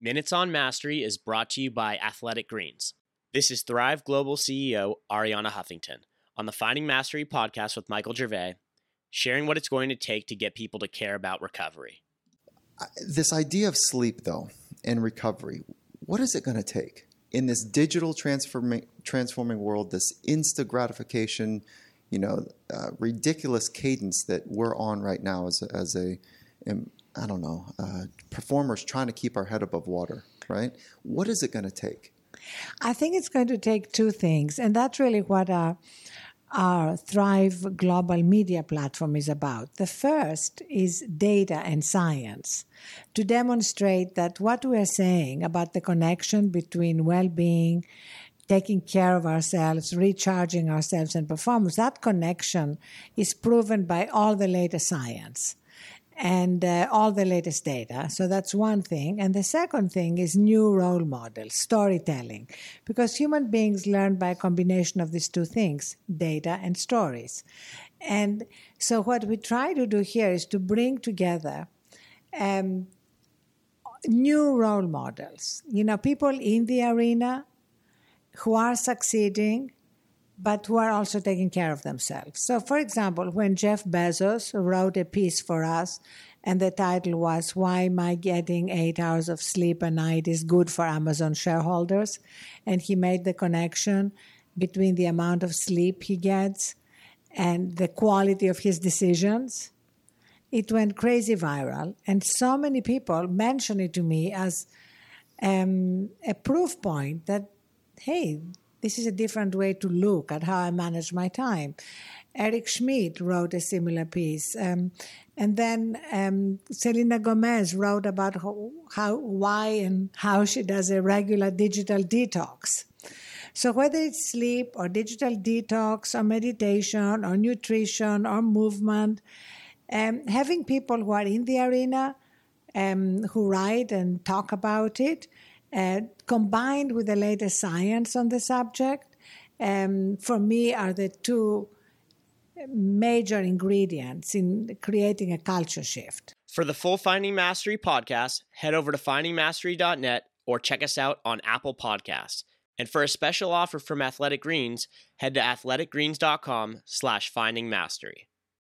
Minutes on Mastery is brought to you by Athletic Greens. This is Thrive Global CEO Arianna Huffington on the Finding Mastery podcast with Michael Gervais, sharing what it's going to take to get people to care about recovery. This idea of sleep, though, and recovery, what is it going to take? In this digital transforming, transforming world, this instant gratification, you know, uh, ridiculous cadence that we're on right now as a, as a I don't know, uh, performers trying to keep our head above water, right? What is it going to take? I think it's going to take two things, and that's really what our, our Thrive Global Media platform is about. The first is data and science to demonstrate that what we are saying about the connection between well being taking care of ourselves, recharging ourselves, and performance, that connection is proven by all the latest science and uh, all the latest data. So that's one thing. And the second thing is new role models, storytelling, because human beings learn by a combination of these two things data and stories. And so what we try to do here is to bring together um, new role models, you know, people in the arena who are succeeding but who are also taking care of themselves. So, for example, when Jeff Bezos wrote a piece for us, and the title was Why My Getting Eight Hours of Sleep a Night is Good for Amazon Shareholders, and he made the connection between the amount of sleep he gets and the quality of his decisions. It went crazy viral, and so many people mentioned it to me as um, a proof point that, hey, this is a different way to look at how I manage my time. Eric Schmidt wrote a similar piece. Um, and then um, Selena Gomez wrote about how, how, why, and how she does a regular digital detox. So, whether it's sleep or digital detox or meditation or nutrition or movement, um, having people who are in the arena um, who write and talk about it uh, combined with the latest science on the subject, um, for me, are the two major ingredients in creating a culture shift. For the full Finding Mastery podcast, head over to findingmastery.net or check us out on Apple Podcasts. And for a special offer from Athletic Greens, head to athleticgreens.com slash findingmastery.